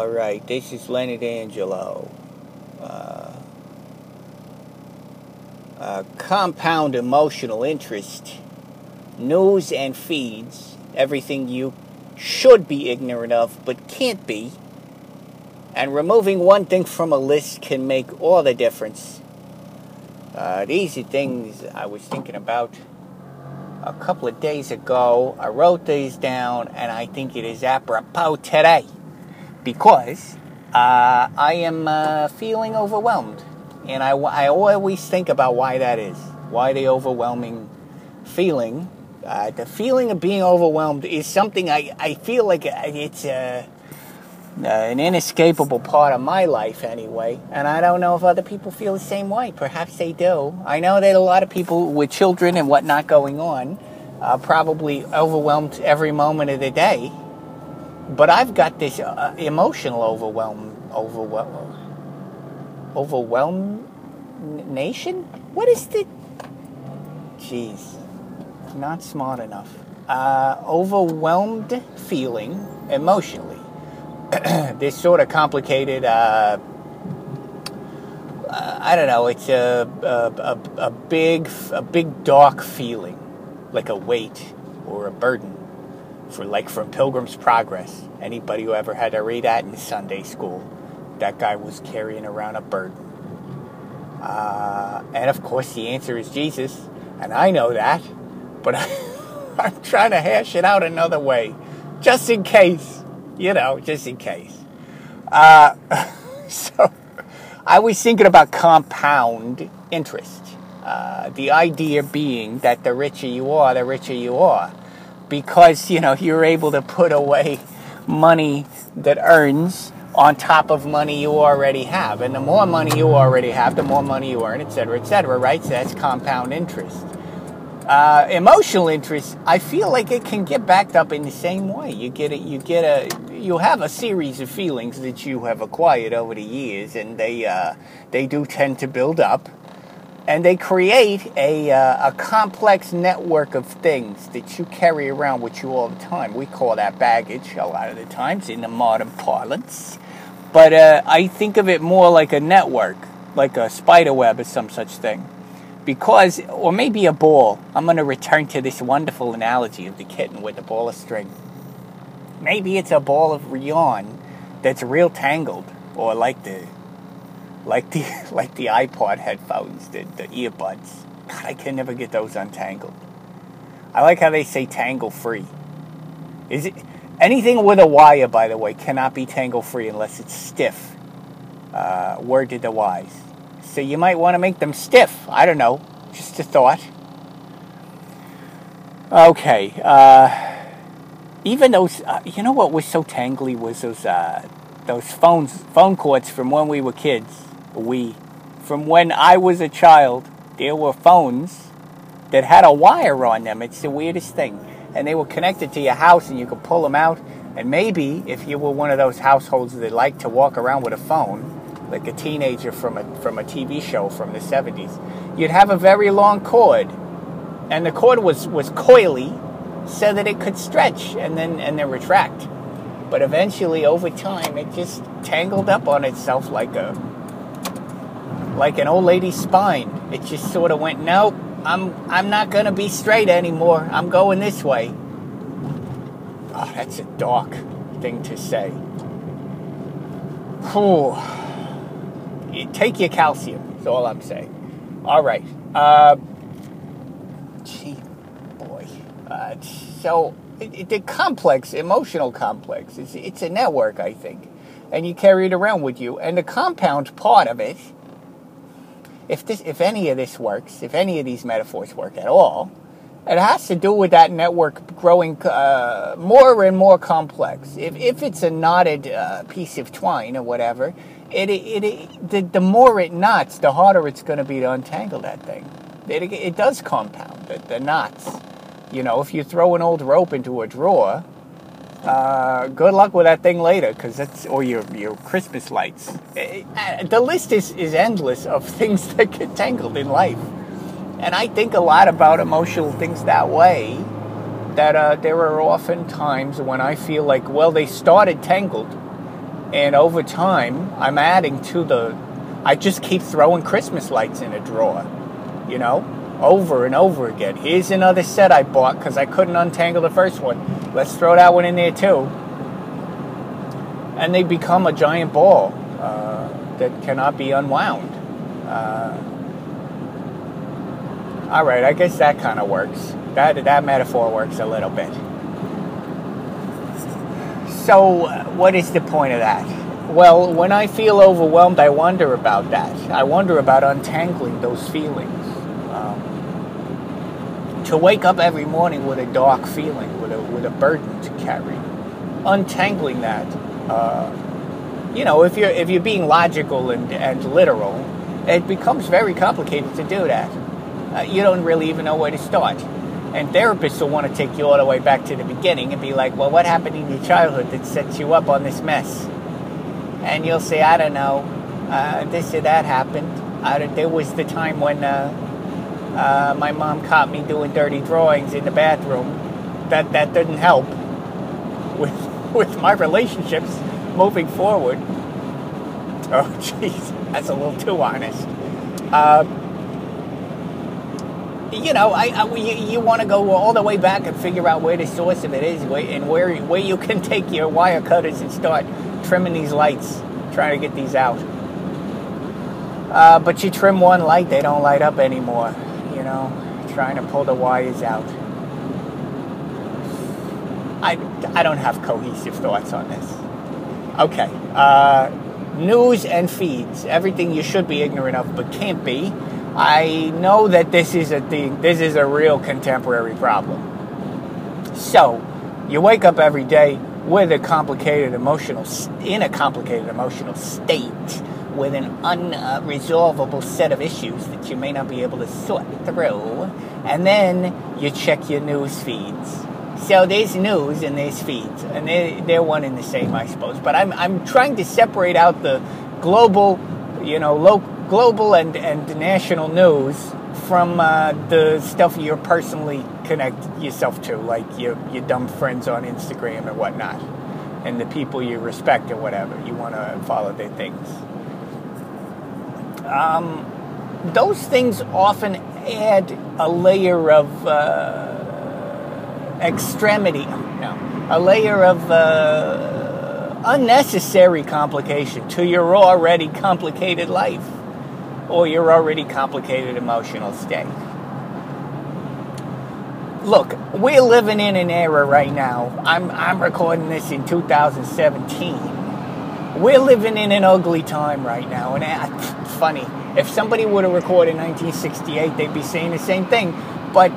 All right, this is Leonard Angelo. Uh, uh, compound emotional interest, news and feeds, everything you should be ignorant of but can't be. And removing one thing from a list can make all the difference. Uh, these are things I was thinking about a couple of days ago. I wrote these down, and I think it is apropos today because uh, I am uh, feeling overwhelmed. And I, I always think about why that is. Why the overwhelming feeling. Uh, the feeling of being overwhelmed is something I, I feel like it's uh, uh, an inescapable part of my life anyway. And I don't know if other people feel the same way. Perhaps they do. I know that a lot of people with children and whatnot going on are probably overwhelmed every moment of the day but I've got this uh, emotional overwhelm, overwhelm, overwhelm nation. What is the? Jeez, not smart enough. Uh, overwhelmed feeling emotionally. this sort of complicated. Uh, uh, I don't know. It's a, a, a, a big, a big dark feeling, like a weight or a burden for like from Pilgrim's Progress. Anybody who ever had to read that in Sunday school, that guy was carrying around a burden. Uh, and of course, the answer is Jesus, and I know that, but I'm trying to hash it out another way, just in case, you know, just in case. Uh, so I was thinking about compound interest. Uh, the idea being that the richer you are, the richer you are because you know you're able to put away money that earns on top of money you already have. And the more money you already have the more money you earn et cetera et cetera right? So that's compound interest. Uh, emotional interest i feel like it can get backed up in the same way. You get it you get a you have a series of feelings that you have acquired over the years and they uh, they do tend to build up and they create a, uh, a complex network of things that you carry around with you all the time. We call that baggage a lot of the times in the modern parlance. But uh, I think of it more like a network, like a spider web or some such thing. Because, or maybe a ball. I'm going to return to this wonderful analogy of the kitten with the ball of string. Maybe it's a ball of yarn that's real tangled, or like the like the like the iPod headphones, the, the earbuds. God, I can never get those untangled. I like how they say tangle free. Is it anything with a wire, by the way, cannot be tangle free unless it's stiff. Uh, word to the wise. So you might want to make them stiff. I don't know. Just a thought. Okay. Uh, even those, uh, you know what was so tangly was those uh, those phones, phone cords from when we were kids we, from when I was a child, there were phones that had a wire on them. It's the weirdest thing. And they were connected to your house and you could pull them out. And maybe if you were one of those households that like to walk around with a phone, like a teenager from a, from a TV show from the 70s, you'd have a very long cord. And the cord was, was coily so that it could stretch and then, and then retract. But eventually, over time, it just tangled up on itself like a like an old lady's spine. It just sort of went, nope, I'm I'm not gonna be straight anymore. I'm going this way. Oh, that's a dark thing to say. Whew. Take your calcium. That's all I'm saying. All right. Uh, gee, boy. Uh, so it, it, the complex, emotional complex, it's, it's a network, I think, and you carry it around with you. And the compound part of it if this, if any of this works, if any of these metaphors work at all, it has to do with that network growing uh, more and more complex. If, if it's a knotted uh, piece of twine or whatever, it, it, it the, the more it knots, the harder it's going to be to untangle that thing. It, it does compound the, the knots. You know, if you throw an old rope into a drawer, uh, good luck with that thing later, because that's or your your Christmas lights. Uh, the list is is endless of things that get tangled in life, and I think a lot about emotional things that way. That uh, there are often times when I feel like, well, they started tangled, And over time, I'm adding to the. I just keep throwing Christmas lights in a drawer, you know, over and over again. Here's another set I bought because I couldn't untangle the first one. Let's throw that one in there too. And they become a giant ball uh, that cannot be unwound. Uh, all right, I guess that kind of works. That that metaphor works a little bit. So, what is the point of that? Well, when I feel overwhelmed, I wonder about that. I wonder about untangling those feelings. Um, to wake up every morning with a dark feeling, with a, with a burden to carry, untangling that. Uh, you know, if you're if you're being logical and, and literal, it becomes very complicated to do that. Uh, you don't really even know where to start. And therapists will want to take you all the way back to the beginning and be like, well, what happened in your childhood that sets you up on this mess? And you'll say, I don't know, uh, this or that happened. I, there was the time when uh, uh, my mom caught me doing dirty drawings in the bathroom. That, that didn't help with, with my relationships moving forward. Oh, jeez, that's a little too honest. Uh, you know, I, I you, you want to go all the way back and figure out where the source of it is, and where where you can take your wire cutters and start trimming these lights, trying to get these out. Uh, but you trim one light, they don't light up anymore. Know, trying to pull the wires out. I, I don't have cohesive thoughts on this. Okay. Uh, news and feeds. Everything you should be ignorant of but can't be. I know that this is a thing, this is a real contemporary problem. So, you wake up every day with a complicated emotional, in a complicated emotional state, with an unresolvable set of issues that you may not be able to sort through, and then you check your news feeds. So there's news and there's feeds, and they're, they're one and the same, I suppose. But I'm, I'm trying to separate out the global, you know, local global and, and national news from uh, the stuff you're personally connect yourself to, like your, your dumb friends on Instagram and whatnot, and the people you respect or whatever. You want to follow their things. Um, those things often add a layer of uh, extremity, no, a layer of uh, unnecessary complication to your already complicated life or your already complicated emotional state. Look, we're living in an era right now. I'm, I'm recording this in 2017. We're living in an ugly time right now. And it's funny, if somebody would have recorded in 1968, they'd be saying the same thing. But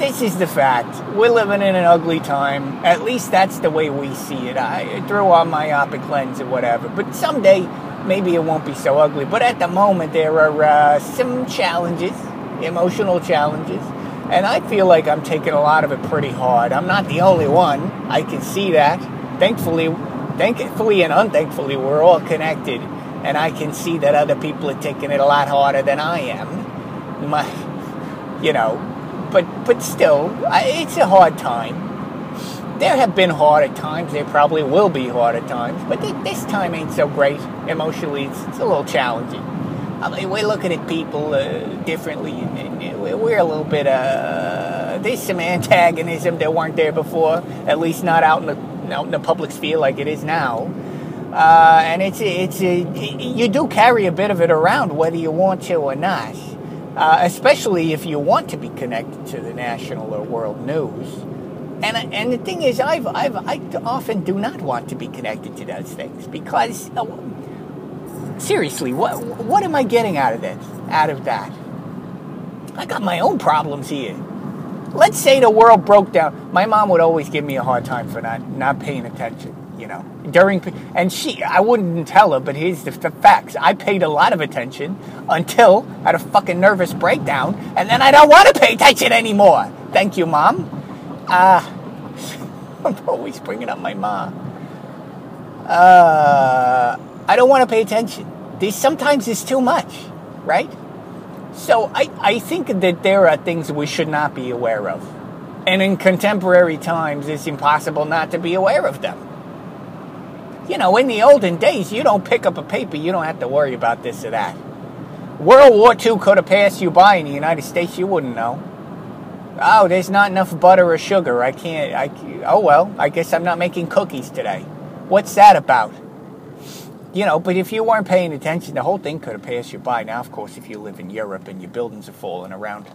this is the fact. We're living in an ugly time. At least that's the way we see it. I through our myopic lens or whatever. But someday maybe it won't be so ugly. But at the moment, there are uh, some challenges, emotional challenges, and I feel like I'm taking a lot of it pretty hard. I'm not the only one. I can see that. Thankfully, thankfully and unthankfully, we're all connected, and I can see that other people are taking it a lot harder than I am. My, you know, but but still, it's a hard time there have been harder times. There probably will be harder times, but this time ain't so great. Emotionally, it's, it's a little challenging. I mean, we're looking at people uh, differently, and, and, we're a little bit. Uh, there's some antagonism that weren't there before, at least not out in the out in the public sphere like it is now. Uh, and it's it's a, you do carry a bit of it around whether you want to or not, uh, especially if you want to be connected to the national or world news. And, and the thing is, I've, I've, I often do not want to be connected to those things because, uh, seriously, what, what am I getting out of this? Out of that? I got my own problems here. Let's say the world broke down. My mom would always give me a hard time for not, not paying attention, you know, during, and she, I wouldn't tell her, but here's the, the facts. I paid a lot of attention until I had a fucking nervous breakdown, and then I don't want to pay attention anymore. Thank you, mom. Uh, I'm always bringing up my mom. Uh, I don't want to pay attention. This sometimes is too much, right? So I, I think that there are things we should not be aware of. And in contemporary times, it's impossible not to be aware of them. You know, in the olden days, you don't pick up a paper, you don't have to worry about this or that. World War II could have passed you by in the United States, you wouldn't know. Oh, there's not enough butter or sugar. I can't. I, oh, well, I guess I'm not making cookies today. What's that about? You know, but if you weren't paying attention, the whole thing could have passed you by. Now, of course, if you live in Europe and your buildings are falling around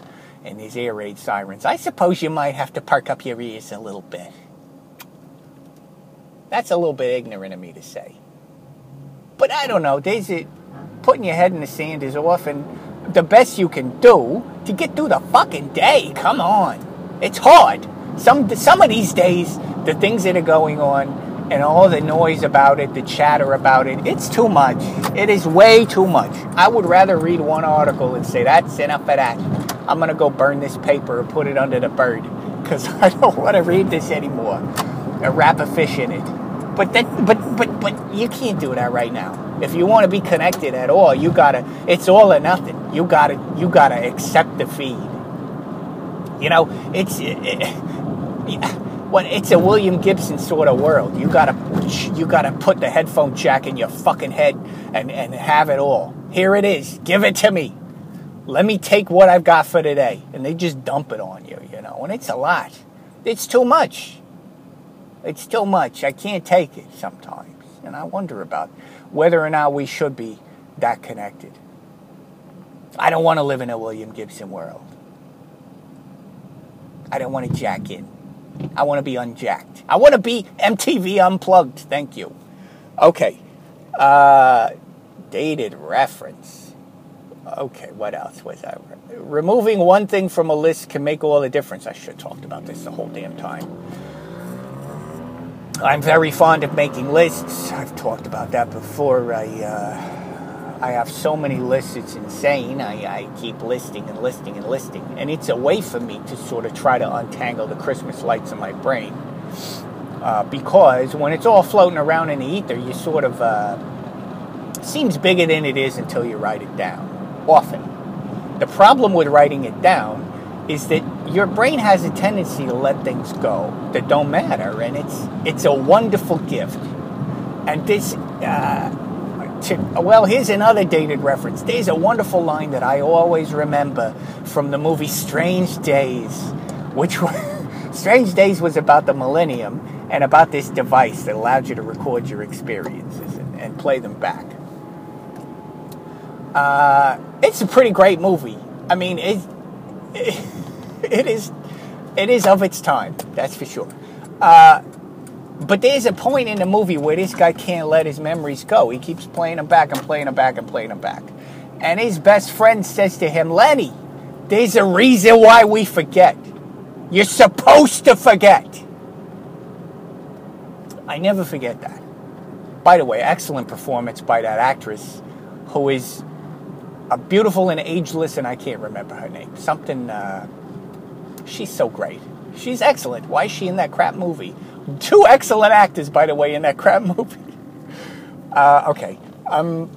and these air raid sirens, I suppose you might have to perk up your ears a little bit. That's a little bit ignorant of me to say. But I don't know. There's a, putting your head in the sand is often the best you can do to get through the fucking day. Come on. It's hard. Some, some of these days, the things that are going on, and all the noise about it, the chatter about it, it's too much. It is way too much. I would rather read one article and say, that's enough of that. I'm going to go burn this paper and put it under the bird because I don't want to read this anymore. And wrap a fish in it. But that, but, but, but you can't do that right now. If you want to be connected at all, you gotta. It's all or nothing. You gotta. You gotta accept the feed. You know, it's. It, it, when it's a William Gibson sort of world. You gotta you gotta put the headphone jack in your fucking head and, and have it all. Here it is. Give it to me. Let me take what I've got for today. And they just dump it on you, you know, and it's a lot. It's too much. It's too much. I can't take it sometimes. And I wonder about whether or not we should be that connected. I don't want to live in a William Gibson world. I don't want to jack in. I want to be unjacked. I want to be MTV unplugged. Thank you. Okay. Uh, dated reference. Okay, what else was I? Removing one thing from a list can make all the difference. I should have talked about this the whole damn time. I'm very fond of making lists. I've talked about that before. I uh, I have so many lists, it's insane. I, I keep listing and listing and listing. And it's a way for me to sort of try to untangle the Christmas lights in my brain. Uh, because when it's all floating around in the ether, you sort of uh, seems bigger than it is until you write it down. Often, the problem with writing it down is that your brain has a tendency to let things go that don't matter, and it's it's a wonderful gift. And this uh, well, here's another dated reference. There's a wonderful line that I always remember from the movie Strange Days, which Strange Days was about the millennium and about this device that allowed you to record your experiences and, and play them back. Uh, it's a pretty great movie. I mean, it, it, it is it is of its time, that's for sure. Uh, but there's a point in the movie where this guy can't let his memories go. He keeps playing them back and playing them back and playing them back. And his best friend says to him, Lenny, there's a reason why we forget. You're supposed to forget. I never forget that. By the way, excellent performance by that actress who is a beautiful and ageless, and I can't remember her name. Something, uh, she's so great. She's excellent. Why is she in that crap movie? Two excellent actors, by the way, in that crap movie. Uh, okay. Um,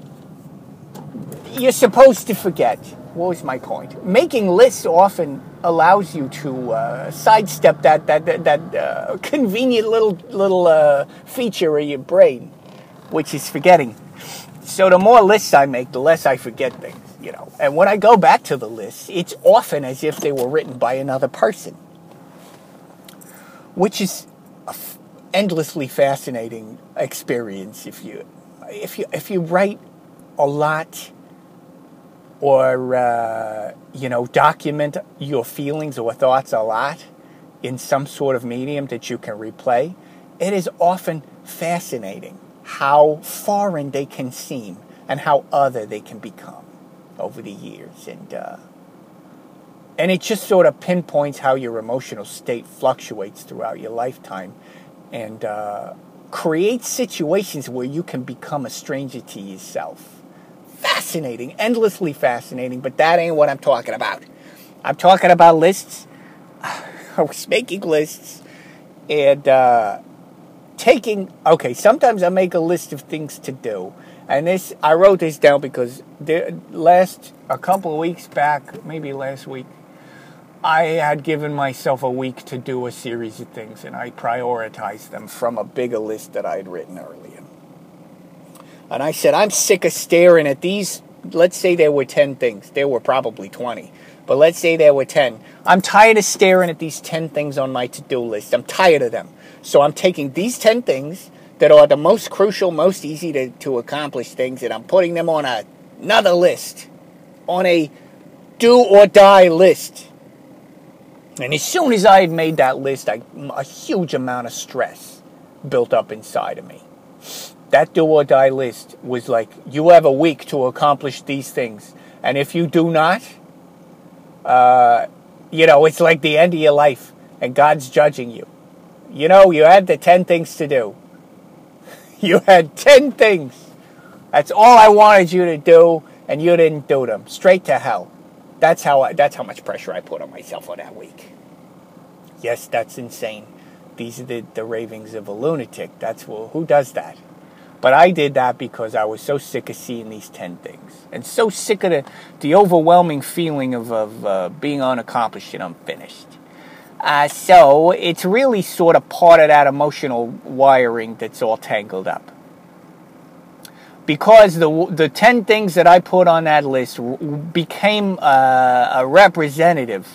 you're supposed to forget. What was my point? Making lists often allows you to uh, sidestep that that that, that uh, convenient little little uh, feature of your brain, which is forgetting. So the more lists I make, the less I forget things. You know, and when I go back to the list, it's often as if they were written by another person, which is endlessly fascinating experience if you if you if you write a lot or uh, you know document your feelings or thoughts a lot in some sort of medium that you can replay it is often fascinating how foreign they can seem and how other they can become over the years. And uh, and it just sort of pinpoints how your emotional state fluctuates throughout your lifetime and uh, create situations where you can become a stranger to yourself. Fascinating, endlessly fascinating, but that ain't what I'm talking about. I'm talking about lists. I was making lists and uh, taking. Okay, sometimes I make a list of things to do, and this I wrote this down because there, last a couple of weeks back, maybe last week, I had given myself a week to do a series of things, and I prioritized them from a bigger list that I had written earlier. And I said, I'm sick of staring at these. Let's say there were 10 things. There were probably 20. But let's say there were 10. I'm tired of staring at these 10 things on my to do list. I'm tired of them. So I'm taking these 10 things that are the most crucial, most easy to, to accomplish things, and I'm putting them on a, another list, on a do or die list. And as soon as I had made that list, I, a huge amount of stress built up inside of me. That do or die list was like, you have a week to accomplish these things. And if you do not, uh, you know, it's like the end of your life and God's judging you. You know, you had the 10 things to do. You had 10 things. That's all I wanted you to do, and you didn't do them. Straight to hell. That's how I, that's how much pressure I put on myself for that week. Yes, that's insane. These are the, the ravings of a lunatic. That's well, who does that? But I did that because I was so sick of seeing these 10 things and so sick of the, the overwhelming feeling of, of uh, being unaccomplished and unfinished. Uh, so it's really sort of part of that emotional wiring that's all tangled up. Because the the ten things that I put on that list became uh, a representative,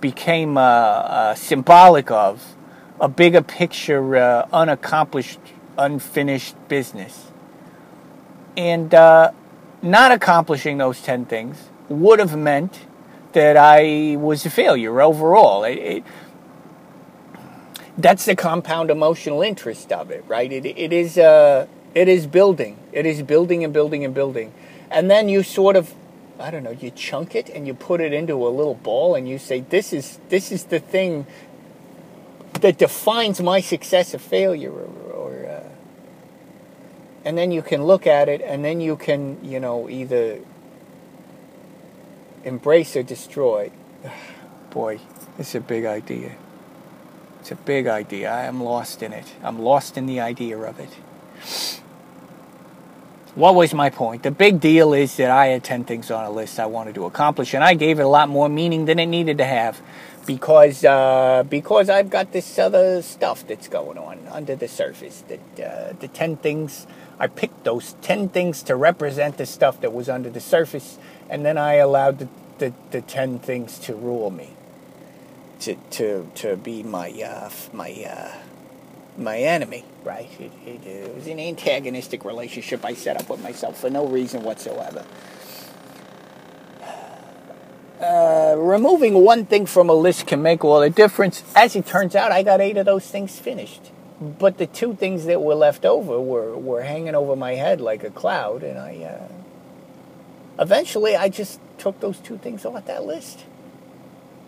became uh, uh, symbolic of a bigger picture, uh, unaccomplished, unfinished business, and uh, not accomplishing those ten things would have meant that I was a failure overall. It, it, that's the compound emotional interest of it, right? It, it is uh, it is building, it is building and building and building, and then you sort of, I don't know, you chunk it and you put it into a little ball, and you say, this is this is the thing that defines my success or failure, or, or uh, and then you can look at it, and then you can, you know, either embrace or destroy. Boy, it's a big idea. It's a big idea. I am lost in it. I'm lost in the idea of it. What was my point? The big deal is that I had 10 things on a list I wanted to accomplish, and I gave it a lot more meaning than it needed to have because uh, because I've got this other stuff that's going on under the surface. That uh, the 10 things, I picked those 10 things to represent the stuff that was under the surface, and then I allowed the, the, the 10 things to rule me to to to be my uh, my uh, my enemy, right? It, it, it, was an antagonistic relationship I set up with myself for no reason whatsoever. Uh, removing one thing from a list can make all the difference. As it turns out, I got eight of those things finished. But the two things that were left over were, were hanging over my head like a cloud, and I uh, eventually I just took those two things off that list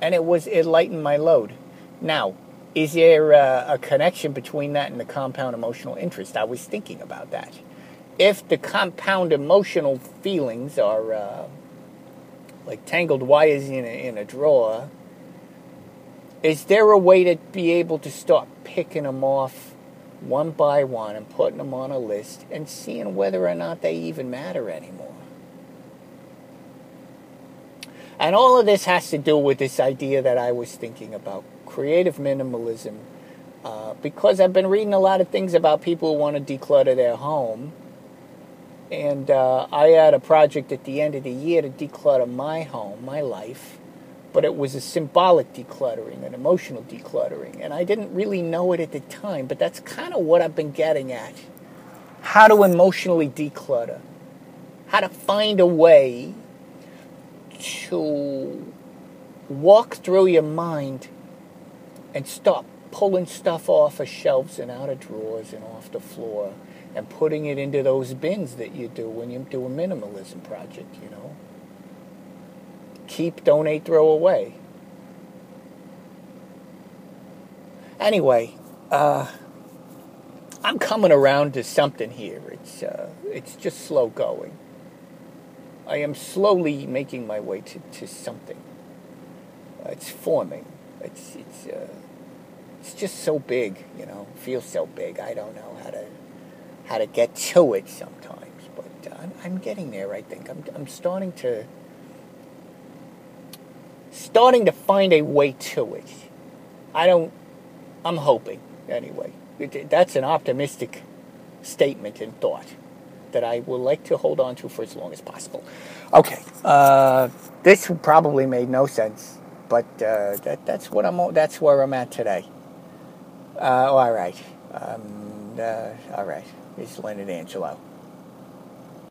and it was it lightened my load. Now, is there a, a connection between that and the compound emotional interest? I was thinking about that. If the compound emotional feelings are uh, like tangled wires in a, in a drawer, is there a way to be able to start picking them off one by one and putting them on a list and seeing whether or not they even matter anymore? And all of this has to do with this idea that I was thinking about creative minimalism. Uh, because I've been reading a lot of things about people who want to declutter their home. And uh, I had a project at the end of the year to declutter my home, my life. But it was a symbolic decluttering, an emotional decluttering. And I didn't really know it at the time, but that's kind of what I've been getting at. How to emotionally declutter. How to find a way to walk through your mind and stop pulling stuff off of shelves and out of drawers and off the floor and putting it into those bins that you do when you do a minimalism project, you know. Keep, donate, throw away. Anyway, uh, I'm coming around to something here. It's uh, it's just slow going. I am slowly making my way to, to something. Uh, it's forming. It's it's uh, it's just so big, you know. Feels so big. I don't know how to how to get to it sometimes, but uh, I'm, I'm getting there. I think I'm I'm starting to starting to find a way to it. I don't. I'm hoping anyway. It, that's an optimistic statement and thought that I would like to hold on to for as long as possible. Okay, uh, this probably made no sense, but uh, that, that's what I'm. That's where I'm at today. Uh, all right, um, uh, all right. It's Leonard Angelo.